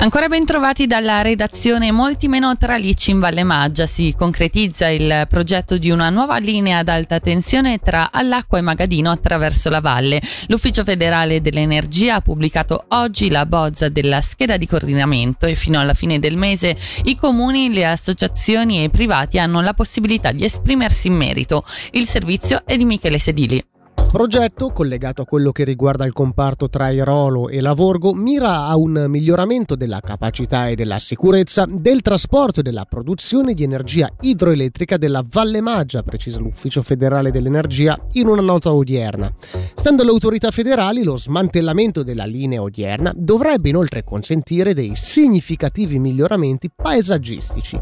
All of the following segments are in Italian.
Ancora ben trovati dalla redazione Molti meno tralicci in Valle Maggia. Si concretizza il progetto di una nuova linea ad alta tensione tra Allacqua e Magadino attraverso la valle. L'Ufficio federale dell'energia ha pubblicato oggi la bozza della scheda di coordinamento e fino alla fine del mese i comuni, le associazioni e i privati hanno la possibilità di esprimersi in merito. Il servizio è di Michele Sedili. Progetto, collegato a quello che riguarda il comparto tra Airolo e Lavorgo, mira a un miglioramento della capacità e della sicurezza del trasporto e della produzione di energia idroelettrica della Valle Maggia, precisa l'Ufficio federale dell'energia in una nota odierna. Stando alle autorità federali, lo smantellamento della linea odierna dovrebbe inoltre consentire dei significativi miglioramenti paesaggistici.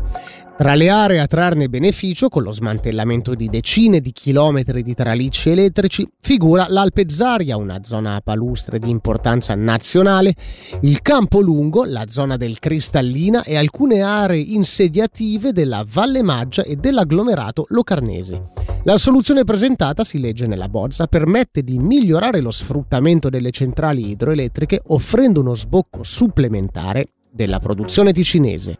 Tra le aree a trarne beneficio, con lo smantellamento di decine di chilometri di tralicci elettrici, figura l'Alpezzaria, una zona a palustre di importanza nazionale, il Campo Lungo, la zona del Cristallina e alcune aree insediative della Valle Maggia e dell'agglomerato locarnese. La soluzione presentata, si legge nella bozza, permette di migliorare lo sfruttamento delle centrali idroelettriche offrendo uno sbocco supplementare della produzione ticinese.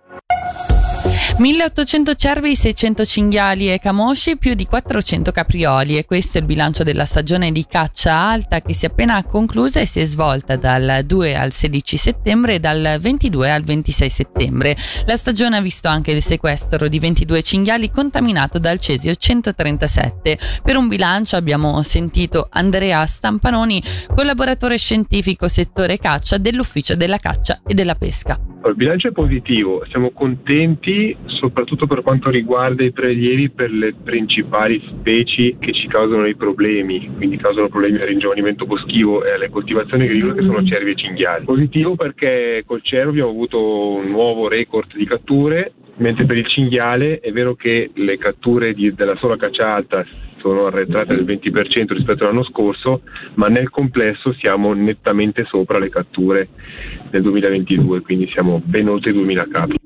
1800 cervi, 600 cinghiali e camosci, più di 400 caprioli e questo è il bilancio della stagione di caccia alta che si è appena conclusa e si è svolta dal 2 al 16 settembre e dal 22 al 26 settembre. La stagione ha visto anche il sequestro di 22 cinghiali contaminato dal cesio 137. Per un bilancio abbiamo sentito Andrea Stampanoni, collaboratore scientifico settore caccia dell'Ufficio della Caccia e della Pesca. Il bilancio è positivo, siamo contenti soprattutto per quanto riguarda i prelievi per le principali specie che ci causano i problemi, quindi causano problemi al ringiovanimento boschivo e alle coltivazioni agricole che sono cervi e cinghiali. Positivo perché col cervo abbiamo avuto un nuovo record di catture, mentre per il cinghiale è vero che le catture di, della sola caccia alta sono arretrate del 20% rispetto all'anno scorso, ma nel complesso siamo nettamente sopra le catture del 2022, quindi siamo ben oltre i 2000 capi.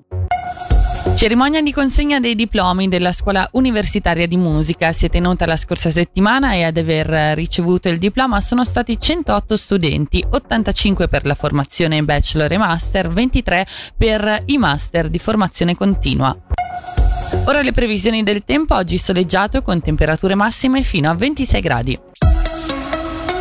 Cerimonia di consegna dei diplomi della Scuola Universitaria di Musica si è tenuta la scorsa settimana e ad aver ricevuto il diploma sono stati 108 studenti, 85 per la formazione bachelor e master, 23 per i master di formazione continua. Ora le previsioni del tempo, oggi soleggiato con temperature massime fino a 26 gradi.